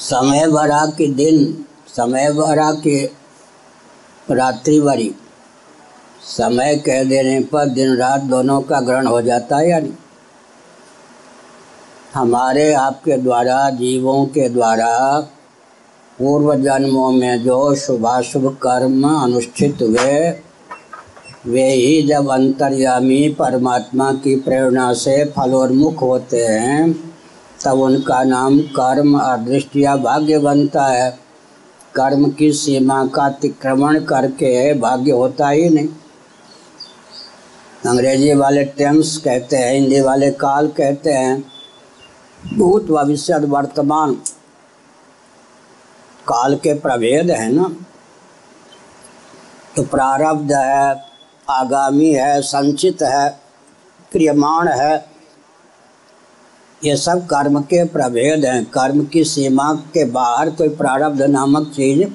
समय भरा के दिन, समय भरा के रात्रि भरी समय कह देने पर दिन रात दोनों का ग्रहण हो जाता है यानी हमारे आपके द्वारा, जीवों के द्वारा, पूर्व जन्मों में जो शुभाशुभ कर्म अनुष्ठित हुए, वे ही जब अंतर्यामी परमात्मा की प्रेरणा से फलोन्मुख होते हैं तब उनका नाम कर्म अदृष्ट या भाग्य बनता है। कर्म की सीमा का अतिक्रमण करके भाग्य होता ही नहीं। अंग्रेज़ी वाले टेंस कहते हैं, हिंदी वाले काल कहते हैं, भूत भविष्य वर्तमान। काल के प्रभेद है ना? तो प्रारब्ध है, आगामी है, संचित है, क्रियमाण है। ये सब कर्म के प्रभेद हैं। कर्म की सीमा के बाहर कोई प्रारब्ध नामक चीज़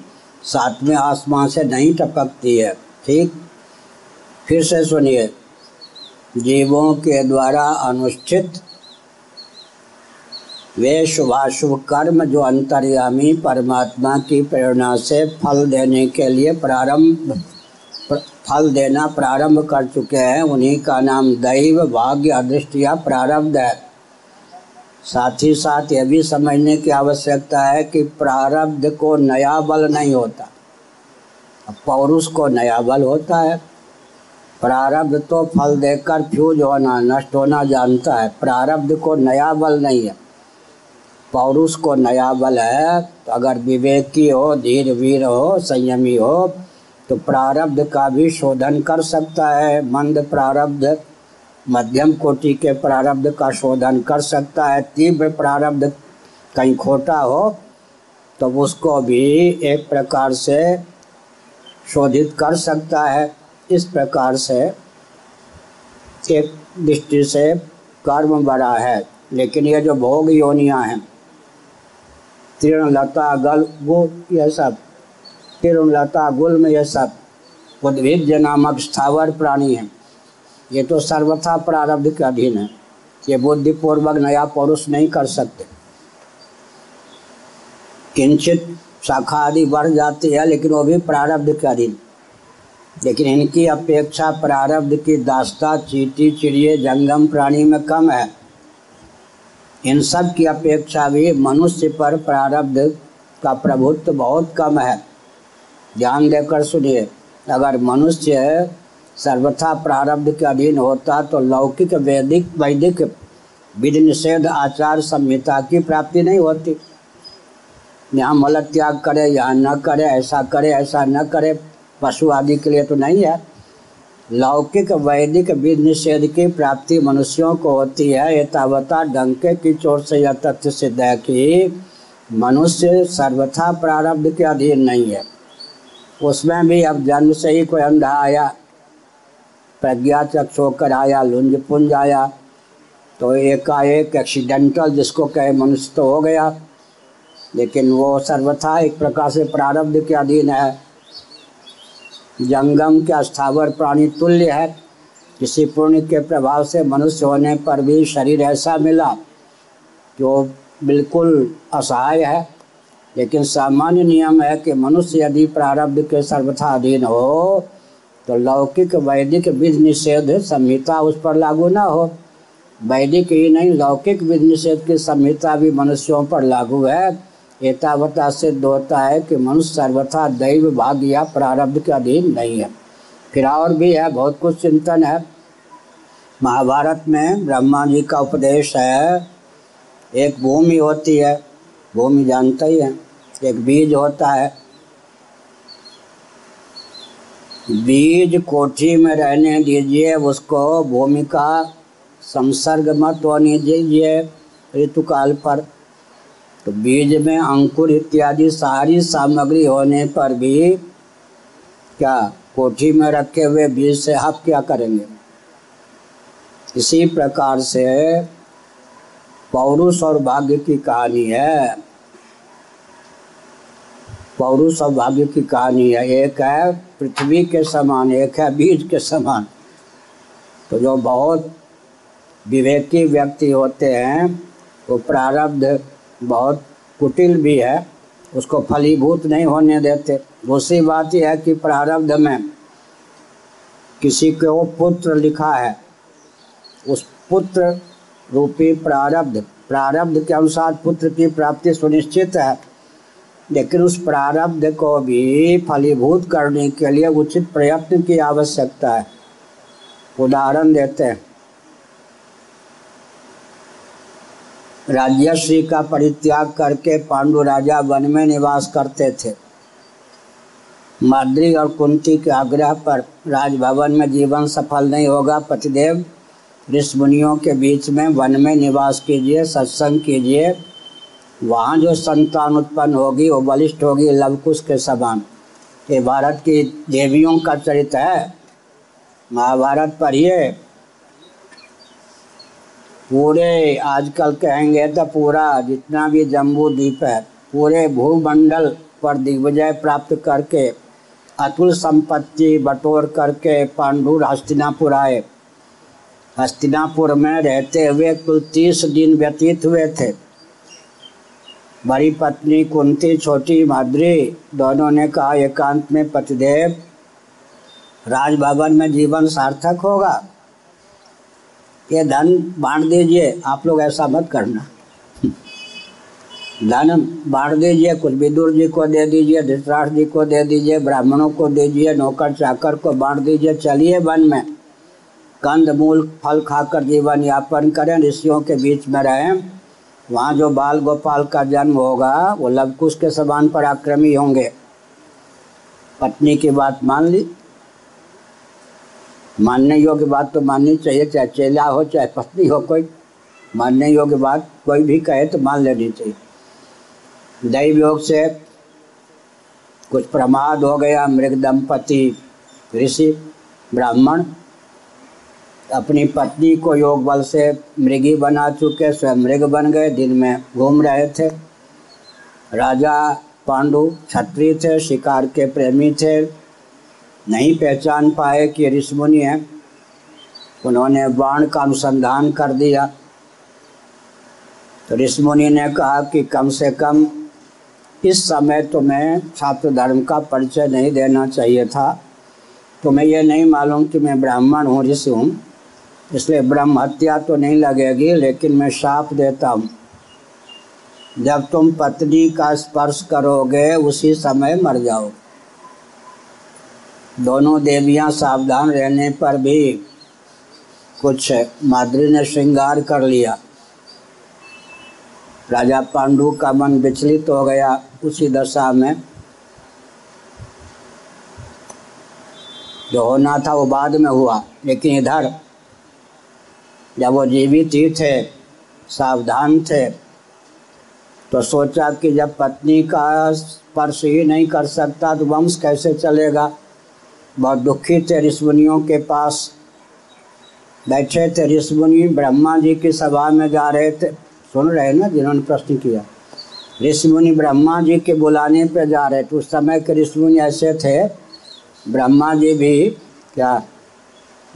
सातवें आसमान से नहीं टपकती है। ठीक? फिर से सुनिए। जीवों के द्वारा अनुष्ठित वे शुभाशुभ कर्म जो अंतर्यामी परमात्मा की प्रेरणा से फल देने के लिए प्रारंभ फल देना प्रारंभ कर चुके हैं, उन्हीं का नाम दैव, भाग्य, अदृष्ट या प्रारब्ध है। साथ ही साथ यह भी समझने की आवश्यकता है कि प्रारब्ध को नया बल नहीं होता। पौरुष को नया बल होता है। प्रारब्ध तो फल देकर फ्यूज होना, नष्ट होना जानता है। प्रारब्ध को नया बल नहीं है। पौरुष को नया बल है तो अगर विवेकी हो, धीर वीर हो, संयमी हो तो प्रारब्ध का भी शोधन कर सकता है। मंद प्रारब्ध मध्यम कोटि के प्रारब्ध का शोधन कर सकता है। तीव्र प्रारब्ध कहीं खोटा हो तो उसको भी एक प्रकार से शोधित कर सकता है। इस प्रकार से एक दृष्टि से कर्म बड़ा है, लेकिन ये जो भोग योनियाँ हैं तृण लता गल वो यह सब तृण लता गुल में यह सब उद्भिज नामक स्थावर प्राणी हैं। ये तो सर्वथा प्रारब्ध के अधीन है ये बुद्धिपूर्वक नया पुरुष नहीं कर सकते। किंचित शाखा आदि बढ़ जाती है, लेकिन वो भी प्रारब्ध के अधीन। लेकिन इनकी अपेक्षा प्रारब्ध की दास्ता, चीटी चिड़िए जंगम प्राणी में कम है। इन सब की अपेक्षा भी मनुष्य पर प्रारब्ध का प्रभुत्व बहुत कम है। ध्यान देकर सुनिए, अगर मनुष्य सर्वथा प्रारब्ध के अधीन होता तो लौकिक, वैदिक वैदिक विधि निषेध आचार संहिता की प्राप्ति नहीं होती। यहाँ मल त्याग करे, यहाँ न करे, ऐसा करे, ऐसा न करे, पशु आदि के लिए तो नहीं है। लौकिक, वैदिक विधि निषेध की प्राप्ति मनुष्यों को होती है। यथावता डंके की चोट से यह तथ्य सिद्ध है कि मनुष्य सर्वथा प्रारब्ध के अधीन नहीं है। उसमें भी अब जन्म से ही कोई अंधा आया प्रज्ञा चक्ष होकर आया लुंज पुंज आया तो एकाएक एक्सीडेंटल जिसको कहे मनुष्य तो हो गया। लेकिन वो सर्वथा एक प्रकार से प्रारब्ध के अधीन है। जंगम के स्थावर प्राणी तुल्य है। किसी पुण्य के प्रभाव से मनुष्य होने पर भी शरीर ऐसा मिला जो बिल्कुल असहाय है। लेकिन सामान्य नियम है कि मनुष्य यदि प्रारब्ध के सर्वथा अधीन हो तो लौकिक वैदिक विधि निषेध संहिता उस पर लागू ना हो। वैदिक ही नहीं, लौकिक विधि निषेध की संहिता भी मनुष्यों पर लागू है। एतावता सिद्ध होता है कि मनुष्य सर्वथा दैव भाग्य या प्रारब्ध के अधीन नहीं है। फिर और भी है, बहुत कुछ चिंतन है। महाभारत में ब्रह्मा जी का उपदेश है, एक भूमि होती है, भूमि जानते ही हैं, एक बीज होता है बीज कोठी में रहने दीजिए, उसको भूमि का संसर्ग मत होने दीजिए ऋतुकाल पर। तो बीज में अंकुर इत्यादि सारी सामग्री होने पर भी क्या कोठी में रखे हुए बीज से आप क्या करेंगे? इसी प्रकार से पौरुष और भाग्य की कहानी है। पौरुष और भाग्य की कहानी है। एक है पृथ्वी के समान, एक है बीज के समान। तो जो बहुत विवेकी व्यक्ति होते हैं, वो प्रारब्ध बहुत कुटिल भी है, उसको फलीभूत नहीं होने देते। दूसरी बात यह है कि प्रारब्ध में किसी को पुत्र लिखा है, उस पुत्र रूपी प्रारब्ध प्रारब्ध के अनुसार पुत्र की प्राप्ति सुनिश्चित है। लेकिन उस प्रारब्ध को भी फलीभूत करने के लिए उचित प्रयत्न की आवश्यकता है। उदाहरण देते हैं। राज्यश्री का परित्याग करके पांडु राजा वन में निवास करते थे। माद्री और कुंती के आग्रह पर राजभवन में जीवन सफल नहीं होगा। पतिदेव, ऋषि मुनियों के बीच में वन में निवास कीजिए, सत्संग कीजिए। वहाँ जो संतान उत्पन्न होगी, वो बलिष्ठ होगी, लवकुश के समान। ये भारत की देवियों का चरित्र है। महाभारत पढ़िए। पूरे आजकल कहेंगे तो पूरा, जितना भी जम्बू द्वीप है, पूरे भूमंडल पर दिग्विजय प्राप्त करके, अतुल संपत्ति बटोर करके पांडु हस्तिनापुर आए। हस्तिनापुर में रहते हुए कुल तीस दिन व्यतीत हुए थे। बड़ी पत्नी कुंती, छोटी माद्री दोनों ने कहा, एकांत में पतिदेव, राजभवन में जीवन सार्थक होगा। ये धन बांट दीजिए, आप लोग ऐसा मत करना। धन बांट दीजिए कुछ विदुर जी को दे दीजिए धृतराष्ट्र जी को दे दीजिए, ब्राह्मणों को दीजिए, नौकर चाकर को बांट दीजिए, चलिए वन में। कंद, मूल, फल खाकर जीवन यापन करें, ऋषियों के बीच में रहें। वहाँ जो बाल गोपाल का जन्म होगा, वो लवकुश के समान पराक्रमी होंगे। पत्नी की बात मान ली। मानने योग्य बात तो माननी चाहिए, चाहे चेला हो, चाहे पत्नी हो, कोई मानने योग्य बात कोई भी कहे तो मान लेनी चाहिए। दैव योग से कुछ प्रमाद हो गया मृग दंपति ऋषि, ब्राह्मण। अपनी पत्नी को योग बल से मृगी बना चुके, स्वयं मृग बन गए। दिन में घूम रहे थे। राजा पांडु छत्री थे, शिकार के प्रेमी थे। नहीं पहचान पाए कि ऋषमुनि है। उन्होंने बाण का अनुसंधान कर दिया। तो ऋषमुनि ने कहा कि कम से कम इस समय तुम्हें छात्र धर्म का परिचय नहीं देना चाहिए था। तुम्हें यह नहीं मालूम कि मैं ब्राह्मण हूँ, ऋषि हूँ। इसलिए ब्रह्म हत्या तो नहीं लगेगी, लेकिन मैं साफ़ देता हूँ। जब तुम पत्नी का स्पर्श करोगे, उसी समय मर जाओ। दोनों देवियाँ सावधान रहने पर भी कुछ माद्री ने श्रृंगार कर लिया। राजा पांडु का मन विचलित हो गया उसी दशा में। जो होना था वो बाद में हुआ, लेकिन इधर जब वो जीवित ही थे, सावधान थे तो सोचा कि जब पत्नी का स्पर्श ही नहीं कर सकता तो वंश कैसे चलेगा? बहुत दुखी थे ऋषमुनियों के पास। बैठे थे ऋषमुनि, ब्रह्मा जी की सभा में जा रहे थे। सुन रहे ना जिन्होंने प्रश्न किया? ऋषमुनि ब्रह्मा जी के बुलाने पर जा रहे थे। उस समय के ऋषमुनि ऐसे थे। ब्रह्मा जी भी क्या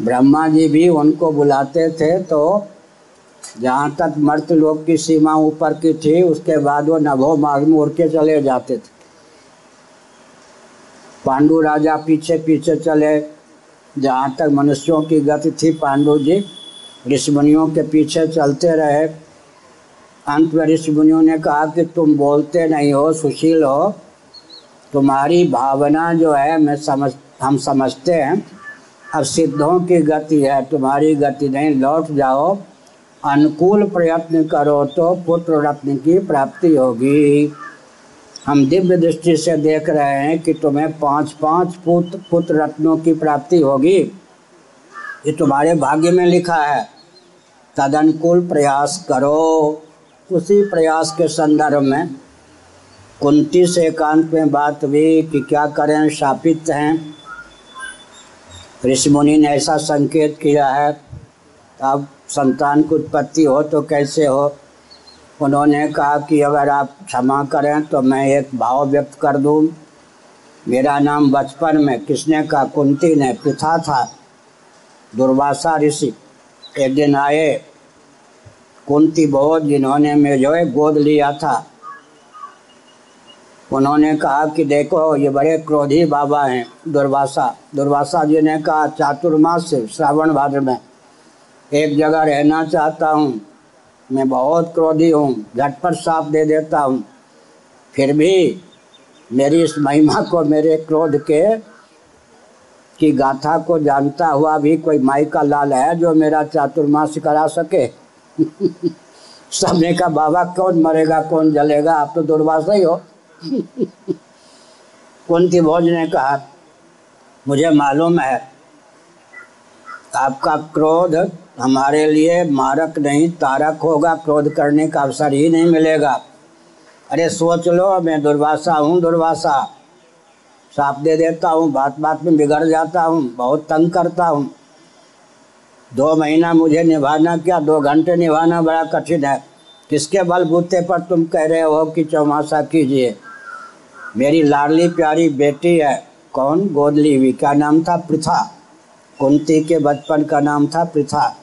ब्रह्मा जी भी उनको बुलाते थे तो जहाँ तक मर्त लोग की सीमा ऊपर की थी, उसके बाद वो नभो मार्ग में उड़ के चले जाते थे। पांडु राजा पीछे पीछे चले। जहाँ तक मनुष्यों की गति थी, पांडु जी ऋषिमुनियों के पीछे चलते रहे। अंत में ऋषिमुनियों ने कहा कि तुम बोलते नहीं हो, सुशील हो। तुम्हारी भावना जो है, मैं समझ, हम समझते हैं। अब सिद्धों की गति है, तुम्हारी गति नहीं। लौट जाओ, अनुकूल प्रयत्न करो तो पुत्र रत्न की प्राप्ति होगी। हम दिव्य दृष्टि से देख रहे हैं कि तुम्हें पाँच पाँच पुत्र पुत्र रत्नों की प्राप्ति होगी। ये तुम्हारे भाग्य में लिखा है। तद अनुकूल प्रयास करो। उसी प्रयास के संदर्भ में कुंती से एकांत में बात हुई कि क्या करें, शापित हैं। ऋषि मुनि ने ऐसा संकेत किया है, अब संतान की उत्पत्ति हो तो कैसे हो? उन्होंने कहा कि अगर आप क्षमा करें तो मैं एक भाव व्यक्त कर दूँ। मेरा नाम बचपन में किसने का कुंती ने पिता था, दुर्वासा ऋषि। एक दिन आए, कुंती बहुत जिन्होंने है गोद लिया था। उन्होंने कहा कि देखो, ये बड़े क्रोधी बाबा हैं, दुर्वासा। दुर्वासा जी ने कहा, चातुर्मास श्रावण भाद्र में। एक जगह रहना चाहता हूँ। मैं बहुत क्रोधी हूँ झटपट साफ़ दे देता हूँ। फिर भी मेरी इस महिमा को, मेरे क्रोध के, की गाथा को जानता हुआ भी कोई माई का लाल है जो मेरा चातुर्मास करा सके? सबने का बाबा, कौन मरेगा, कौन जलेगा? आप तो दुर्वासा ही हो। कुंती भोज ने कहा, मुझे मालूम है, आपका क्रोध हमारे लिए मारक नहीं, तारक होगा। क्रोध करने का अवसर ही नहीं मिलेगा। अरे सोच लो, मैं दुर्वासा हूँ, दुर्वासा। साफ़ दे देता हूँ, बात बात में बिगड़ जाता हूँ, बहुत तंग करता हूँ। दो महीना मुझे निभाना क्या? दो घंटे निभाना बड़ा कठिन है। किसके बलबूते पर तुम कह रहे हो कि चौमासा कीजिए? मेरी लाडली प्यारी बेटी है। कौन? गोदली हुई। क्या नाम था? प्रथा कुंती के बचपन का नाम था प्रथा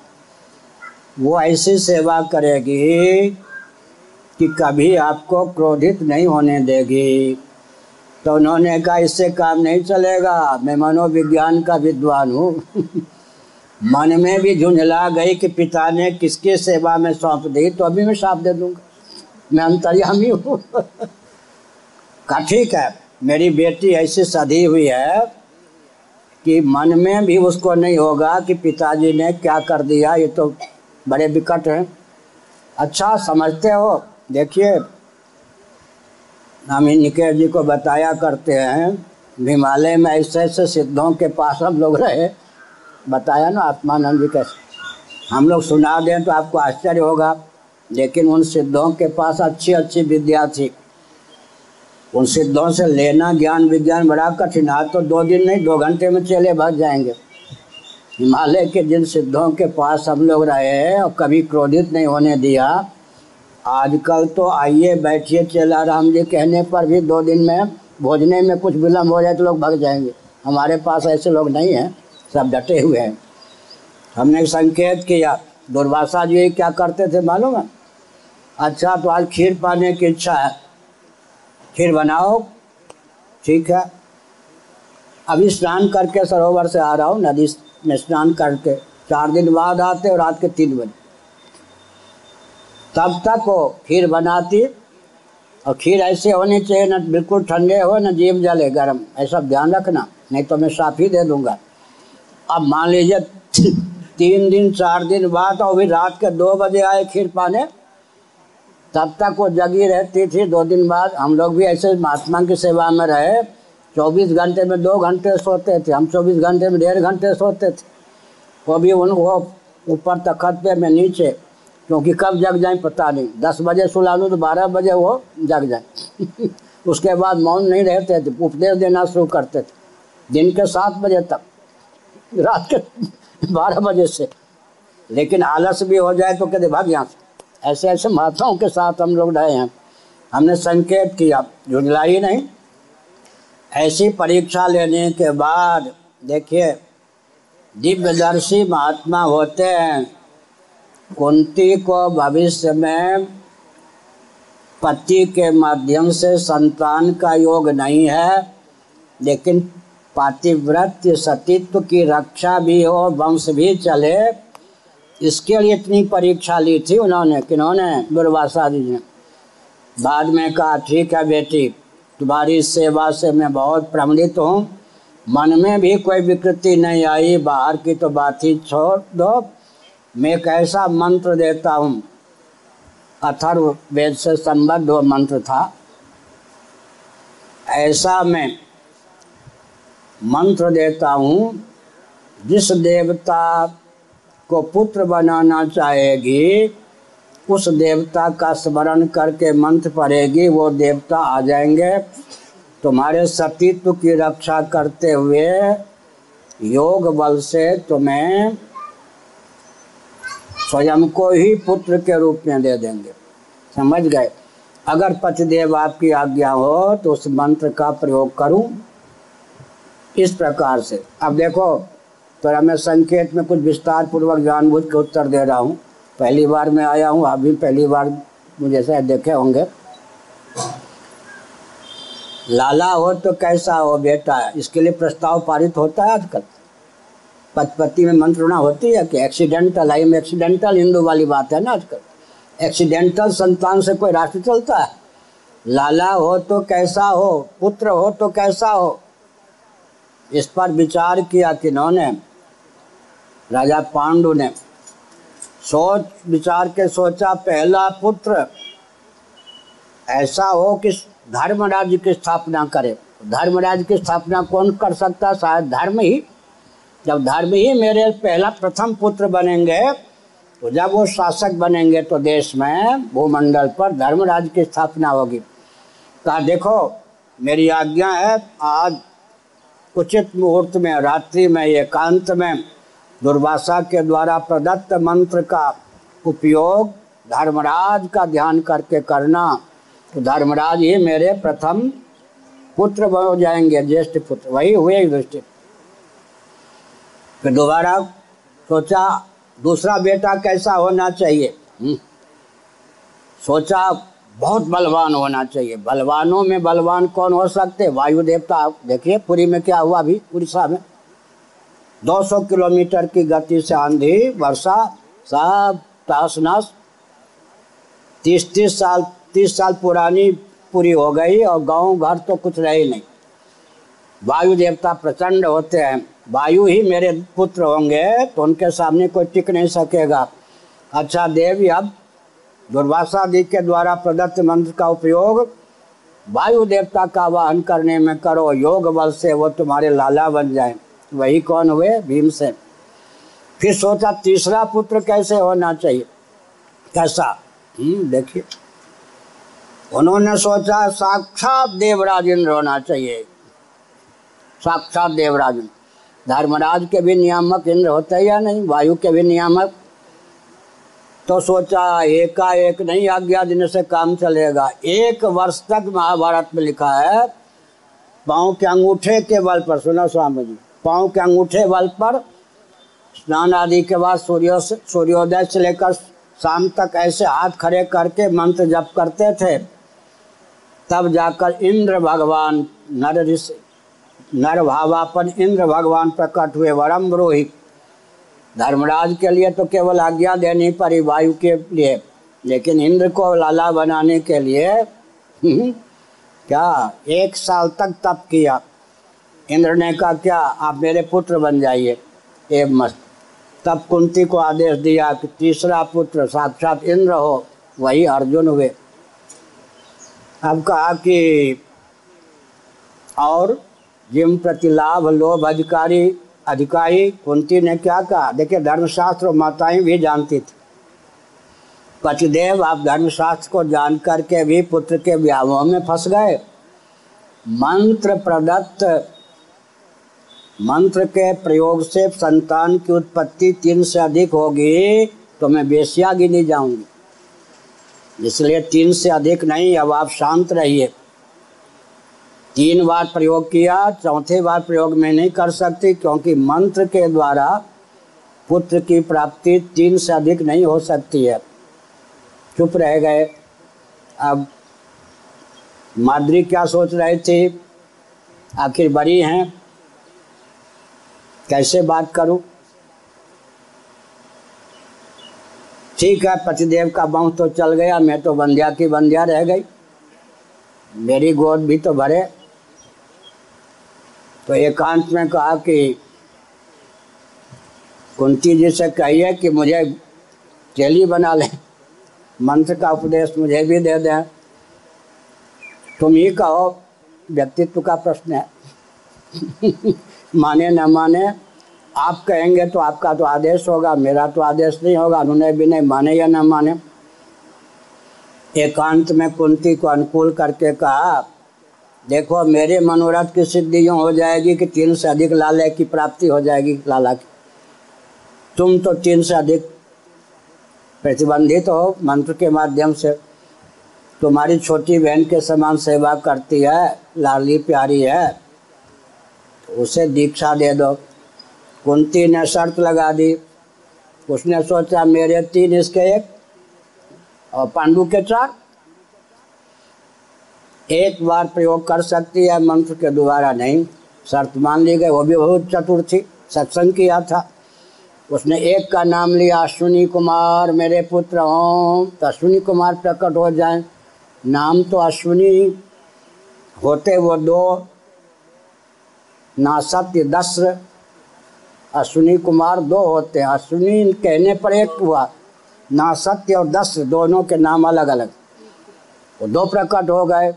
वो ऐसी सेवा करेगी कि कभी आपको क्रोधित नहीं होने देगी। तो उन्होंने कहा, इससे काम नहीं चलेगा। मैं मनोविज्ञान का विद्वान हूँ। मन में भी झुंझला गई कि पिता ने किसकी सेवा में सौंप दी तो अभी मैं साफ़ दे दूँगा। मैं अंतर्यामी हूँ। कहा, ठीक है, मेरी बेटी ऐसी सधी हुई है कि मन में भी उसको नहीं होगा कि पिताजी ने क्या कर दिया, ये तो बड़े विकट हैं। अच्छा समझते हो? देखिए, हम निकेश जी को बताया करते हैं, हिमालय में ऐसे ऐसे सिद्धों के पास हम लोग रहे। बताया ना आत्मानंद जी कैसे? हम लोग सुना दें तो आपको आश्चर्य होगा, लेकिन उन सिद्धों के पास अच्छी अच्छी विद्या थी। उन सिद्धों से लेना ज्ञान विज्ञान बड़ा कठिन है। तो दो दिन नहीं, दो घंटे में चले भाग जाएँगे। हिमालय के जिन सिद्धों के पास हम लोग रहे हैं और कभी क्रोधित नहीं होने दिया, आजकल तो आइए बैठिए चेला राम जी कहने पर भी दो दिन में भोजने में कुछ विलम्ब हो जाए तो लोग भाग जाएँगे। हमारे पास ऐसे लोग नहीं हैं, सब डटे हुए हैं। हमने संकेत किया, दुर्वासा जी क्या करते थे मालूम है? अच्छा तो आज खीर पाने की इच्छा है। खीर बनाओ। ठीक है। अभी स्नान करके सरोवर से आ रहा हूँ, नदी में स्नान करके। चार दिन बाद आते और रात के तीन बजे। तब तक वो खीर बनाती, और खीर ऐसे होनी चाहिए, ना बिल्कुल ठंडे हो, ना जीव जले गर्म। ऐसा ध्यान रखना, नहीं तो मैं साफ़ ही दे दूँगा। अब मान लीजिए, तीन दिन, चार दिन बाद, और भी रात के दो बजे आए खीर पाने तब तक वो जगी रहती थी। दो दिन बाद हम लोग भी ऐसे महात्मा की सेवा में रहे। चौबीस घंटे में दो घंटे सोते थे। हम चौबीस घंटे में डेढ़ घंटे सोते थे। वो भी उन, वो ऊपर तखत पे मैं नीचे, क्योंकि कब जग जाए पता नहीं। दस बजे सुला लूँ तो बारह बजे वो जग जाए। उसके बाद मौन नहीं रहते थे, उपदेश देना शुरू करते थे। दिन के सात बजे तक, रात के बारह बजे से। लेकिन आलस भी हो जाए तो कहते भाग यहाँ से। ऐसे ऐसे महात्माओं के साथ हम लोग रहे हैं। हमने संकेत किया झुंझलाई नहीं। ऐसी परीक्षा लेने के बाद, देखिए, दिव्यदर्शी महात्मा होते हैं। कुंती को भविष्य में पति के माध्यम से संतान का योग नहीं है, लेकिन पातिव्रत सतीत्व की रक्षा भी हो, वंश भी चले इसके लिए इतनी परीक्षा ली थी उन्होंने किन्होंने दुर्वासा जी ने बाद में कहा, ठीक है बेटी, तुम्हारी सेवा से मैं बहुत प्रमणित हूँ। मन में भी कोई विकृति नहीं आई, बाहर की तो बात ही छोड़ दो। मैं एक ऐसा मंत्र देता हूँ। अथर्व वेद से संबद्ध वो मंत्र था। ऐसा मैं मंत्र देता हूँ, जिस देवता को पुत्र बनाना चाहेगी, उस देवता का स्मरण करके मंत्र पढ़ेगी, वो देवता आ जाएँगे। तुम्हारे सतीत्व की रक्षा करते हुए योग बल से तुम्हें स्वयं को ही पुत्र के रूप में दे देंगे। समझ गए? अगर पतिदेव आपकी आज्ञा हो तो उस मंत्र का प्रयोग करूँ। इस प्रकार से। अब देखो तो मैं संकेत में कुछ विस्तार पूर्वक जानबूझ के उत्तर दे रहा हूँ। पहली बार मैं आया हूँ अभी पहली बार मुझे शायद देखे होंगे। लाला हो तो कैसा हो बेटा? इसके लिए प्रस्ताव पारित होता है आजकल। पचपति में मंत्रणा होती है कि एक्सीडेंटल आई में एक्सीडेंटल हिंदू वाली बात है ना आजकल। एक्सीडेंटल संतान से कोई राष्ट्र चलता है। लाला हो तो कैसा हो? पुत्र हो तो कैसा हो? इस पर विचार किया किन्होंने राजा पांडु ने सोच विचार के सोचा, पहला पुत्र ऐसा हो कि धर्मराज की स्थापना करे। धर्मराज की स्थापना कौन कर सकता? शायद धर्म ही। जब धर्म ही मेरे पहला प्रथम पुत्र बनेंगे तो जब वो शासक बनेंगे तो देश में भूमंडल पर धर्मराज की स्थापना होगी। कहा, देखो, मेरी आज्ञा है, आज उचित मुहूर्त में, रात्रि में, एकांत में दुर्वासा के द्वारा प्रदत्त मंत्र का उपयोग धर्मराज का ध्यान करके करना। तो धर्मराज ही मेरे प्रथम पुत्र हो जाएँगे, ज्येष्ठ पुत्र। वही हुए युधिष्ठिर फिर दोबारा सोचा, दूसरा बेटा कैसा होना चाहिए? हम्म। सोचा, बहुत बलवान होना चाहिए। बलवानों में बलवान कौन हो सकते? वायु देवता देखिए, पुरी में क्या हुआ अभी, उड़ीसा में। 200 किलोमीटर की गति से आंधी, वर्षा सब तास नाश तीस तीस साल तीस साल पुरानी पूरी हो गई और गाँव घर तो कुछ रहे नहीं। वायु देवता प्रचंड होते हैं। वायु ही मेरे पुत्र होंगे तो उनके सामने कोई टिक नहीं सकेगा। अच्छा देवी अब दुर्वासा जी के द्वारा प्रदत्त मंत्र का उपयोग वायु देवता का वाहन करने में करो। योग बल से वो तुम्हारे लाला बन जाए। वही कौन हुए? भीम से फिर सोचा तीसरा पुत्र कैसे होना चाहिए? कैसा? हम्म देखिए। उन्होंने सोचा साक्षात देवराज इंद्र होना चाहिए। साक्षात देवराज धर्मराज के भी नियामक इंद्र होते या नहीं? वायु के भी नियामक। तो सोचा एकाएक नहीं, आज्ञा देने से काम चलेगा। एक वर्ष तक महाभारत में लिखा है, पाँव के अंगूठे के बल पर। सुना स्वामी जी। पाँव के अंगूठे बल पर, स्नान आदि के बाद सूर्यो सूर्योदय से लेकर शाम तक ऐसे हाथ खड़े करके मंत्र जप करते थे। तब जाकर इंद्र भगवान नर ऋषि, नर भावापन इंद्र भगवान प्रकट हुए। वरम रोहित धर्मराज के लिए तो केवल आज्ञा देनी पड़ी वायु के लिए, लेकिन इंद्र को लाला बनाने के लिए, क्या एक साल तक तप किया। इंद्र ने कहा, क्या आप मेरे पुत्र बन जाइए? ए, मस्त। तब कुंती को आदेश दिया कि तीसरा पुत्र, साक्षात इंद्र हो, वही अर्जुन हुए। अब कहा कि, और जिम प्रति लाभ लोभ अधिकारी अधिकारी। कुंती ने क्या कहा, देखिए, धर्मशास्त्र माताएँ भी जानती थी। पतिदेव, आप धर्मशास्त्र को जान करके भी पुत्र के व्यावों में फंस गए। मंत्र प्रदत्त मंत्र के प्रयोग से संतान की उत्पत्ति तीन से अधिक होगी तो मैं बेसिया गिनी जाऊँगी। इसलिए तीन से अधिक नहीं, अब आप शांत रहिए। तीन बार प्रयोग किया, चौथे बार प्रयोग में नहीं कर सकती, क्योंकि मंत्र के द्वारा पुत्र की प्राप्ति तीन से अधिक नहीं हो सकती है। चुप रह गए। अब माद्री क्या सोच रही थी? आखिर बड़ी हैं। कैसे बात करूँ? ठीक है, पतिदेव का बाँह तो चल गया, मैं तो बंध्या की बंध्या रह गई। मेरी गोद भी तो भरे। तो एकांत में कहा कि कुंती जी से कहिए कि मुझे चेली बना लें। मंत्र का उपदेश मुझे भी दे दें। तुम ही कहो, व्यक्तित्व का प्रश्न है। माने न माने, आप कहेंगे तो आपका तो आदेश होगा, मेरा तो आदेश नहीं होगा उन्होंने भी नहीं माने या न माने। एकांत में कुंती को अनुकूल करके कहा, देखो, मेरे मनोरथ की सिद्धि यूँ हो जाएगी कि तीन से अधिक लाले की प्राप्ति हो जाएगी लाला की। तुम तो तीन से अधिक प्रतिबंधित हो मंत्र के माध्यम से। तुम्हारी छोटी बहन के समान सेवा करती है, लाली प्यारी है। उसे दीक्षा दे दो। कुंती ने शर्त लगा दी। उसने सोचा, मेरे तीन इसके एक और पांडु के चार। एक बार प्रयोग कर सकती है, मंत्र के द्वारा नहीं। शर्त मान ली गई, वो भी बहुत चतुर थी, सत्संग किया था। उसने एक का नाम लिया अश्विनी कुमार मेरे पुत्र हों तो अश्विनी कुमार प्रकट हो जाए। नाम तो अश्विनी, होते वो दो ना सत्य दस अश्विनी कुमार दो होते हैं। अश्विनी कहने पर एक हुआ, ना सत्य और दस दोनों के नाम अलग अलग वो दो प्रकट हो गए।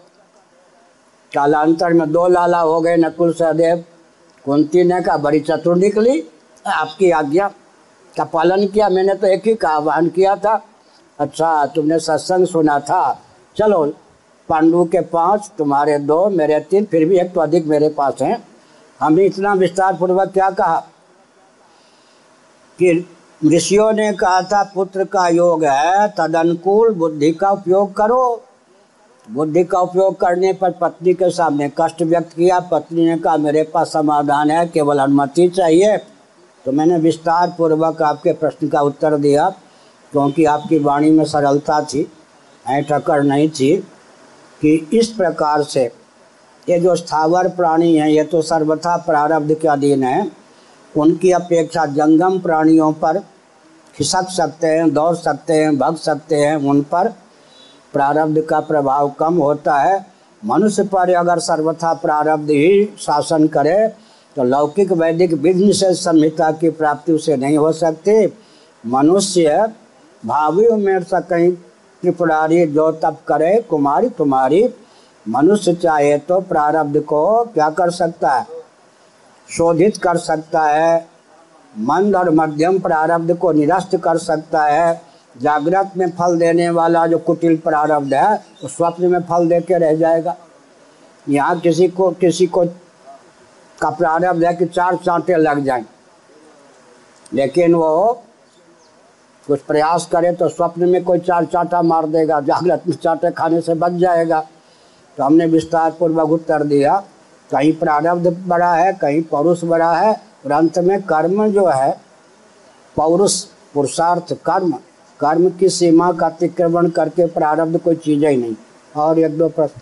कालांतर में दो लाला हो गए, नकुल सहदेव। कुंती ने कहा, बड़ी चतुर निकली, आपकी आज्ञा का पालन किया, मैंने तो एक ही का आह्वान किया था। अच्छा तुमने सत्संग सुना था। चलो, पांडु के पाँच तुम्हारे दो, मेरे तीन, फिर भी एक तो अधिक मेरे पास हैं। हमने इतना विस्तार पूर्वक क्या कहा? कि ऋषियों ने कहा था, पुत्र का योग है तद अनुकूल बुद्धि का उपयोग करो। बुद्धि का उपयोग करने पर पत्नी के सामने कष्ट व्यक्त किया। पत्नी ने कहा, मेरे पास समाधान है, केवल अनुमति चाहिए। तो मैंने विस्तार पूर्वक आपके प्रश्न का उत्तर दिया, क्योंकि आपकी वाणी में सरलता थी ऐठकर नहीं थी कि इस प्रकार से ये जो स्थावर प्राणी हैं, ये तो सर्वथा प्रारब्ध के अधीन है। उनकी अपेक्षा जंगम प्राणियों पर खिसक सकते हैं, दौड़ सकते हैं, भग सकते हैं, उन पर प्रारब्ध का प्रभाव कम होता है। मनुष्य पर अगर सर्वथा प्रारब्ध ही शासन करे तो लौकिक वैदिक विघ्न से संहिता की प्राप्ति उसे नहीं हो सकती। मनुष्य भावी में सकें त्रिपुरारी जो तप करे, कुमारी तुम्हारी मनुष्य चाहे तो प्रारब्ध को क्या कर सकता है? शोधित कर सकता है। मंद और मध्यम प्रारब्ध को निरस्त कर सकता है। जागृत में फल देने वाला जो कुटिल प्रारब्ध है, वो स्वप्न में फल दे के रह जाएगा। यहाँ किसी को किसी को का प्रारब्ध है कि चार चांटे लग जाए। लेकिन वो कुछ प्रयास करे तो स्वप्न में कोई चार चांटा मार देगा, जागृत में चांटे खाने से बच जाएगा। तो हमने विस्तार पूर्वक उत्तर दिया, कहीं प्रारब्ध बड़ा है, कहीं पौरुष बड़ा है, और अंत में कर्म जो है, पौरुष, पुरुषार्थ, कर्म कर्म की सीमा का अतिक्रमण करके प्रारब्ध कोई चीज़ ही नहीं। और एक दो प्रश्न